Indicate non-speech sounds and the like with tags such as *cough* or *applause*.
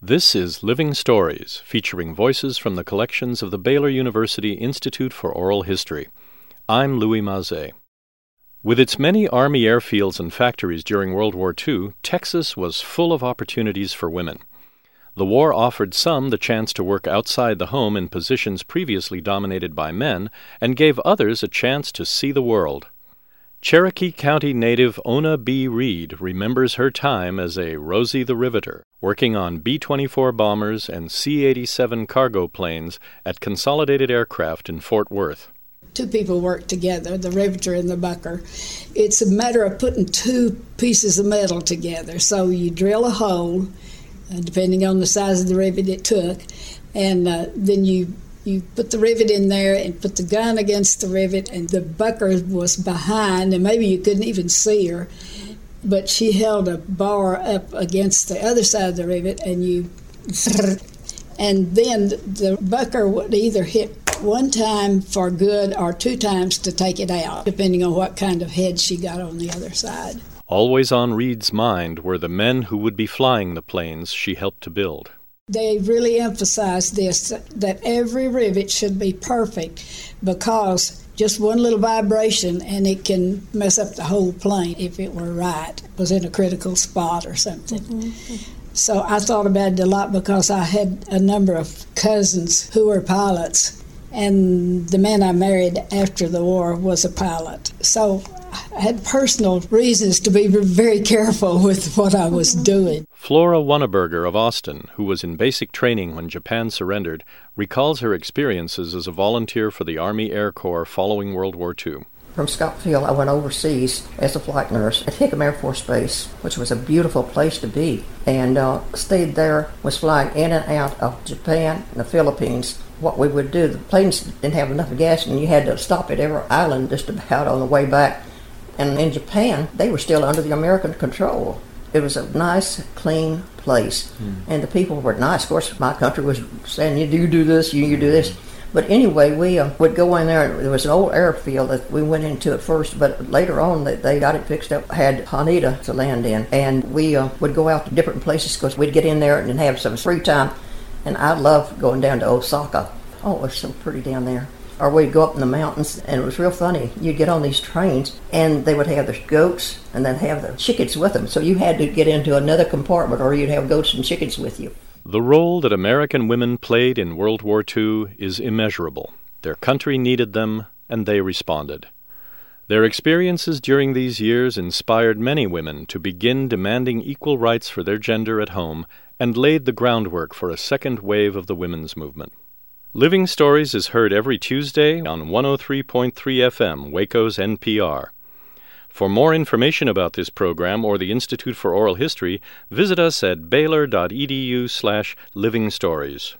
This is Living Stories, featuring voices from the collections of the Baylor University Institute for Oral History. I'm Louis Mazet. With its many Army airfields and factories during World War II, Texas was full of opportunities for women. The war offered some the chance to work outside the home in positions previously dominated by men, and gave others a chance to see the world. Cherokee County native Ona B. Reed remembers her time as a Rosie the Riveter, working on B 24 bombers and C 87 cargo planes at Consolidated Aircraft in Fort Worth. Two people work together, the riveter and the bucker. It's a matter of putting two pieces of metal together. So you drill a hole, uh, depending on the size of the rivet it took, and uh, then you you put the rivet in there and put the gun against the rivet, and the bucker was behind, and maybe you couldn't even see her, but she held a bar up against the other side of the rivet, and you, *laughs* and then the bucker would either hit one time for good or two times to take it out, depending on what kind of head she got on the other side. Always on Reed's mind were the men who would be flying the planes she helped to build. They really emphasize this that every rivet should be perfect because just one little vibration and it can mess up the whole plane if it were right, was in a critical spot or something. Mm-hmm. So I thought about it a lot because I had a number of cousins who were pilots, and the man I married after the war was a pilot. So I had personal reasons to be very careful with what I was doing. Flora Wonneberger of Austin, who was in basic training when Japan surrendered, recalls her experiences as a volunteer for the Army Air Corps following World War II. From Scott Field, I went overseas as a flight nurse at Hickam Air Force Base, which was a beautiful place to be, and uh, stayed there, was flying in and out of Japan and the Philippines. What we would do, the planes didn't have enough gas, and you had to stop at every island just about on the way back and in Japan, they were still under the American control. It was a nice, clean place, mm. and the people were nice. Of course, my country was saying, "You do do this, you, you do this." But anyway, we uh, would go in there. There was an old airfield that we went into at first, but later on they, they got it fixed up. Had Haneda to land in, and we uh, would go out to different places because we'd get in there and have some free time. And I loved going down to Osaka. Oh, it was so pretty down there or we'd go up in the mountains, and it was real funny. You'd get on these trains, and they would have the goats, and then have the chickens with them. So you had to get into another compartment, or you'd have goats and chickens with you. The role that American women played in World War II is immeasurable. Their country needed them, and they responded. Their experiences during these years inspired many women to begin demanding equal rights for their gender at home and laid the groundwork for a second wave of the women's movement. Living Stories is heard every Tuesday on 103.3 FM, Waco's NPR. For more information about this program or the Institute for Oral History, visit us at baylor.edu slash living stories.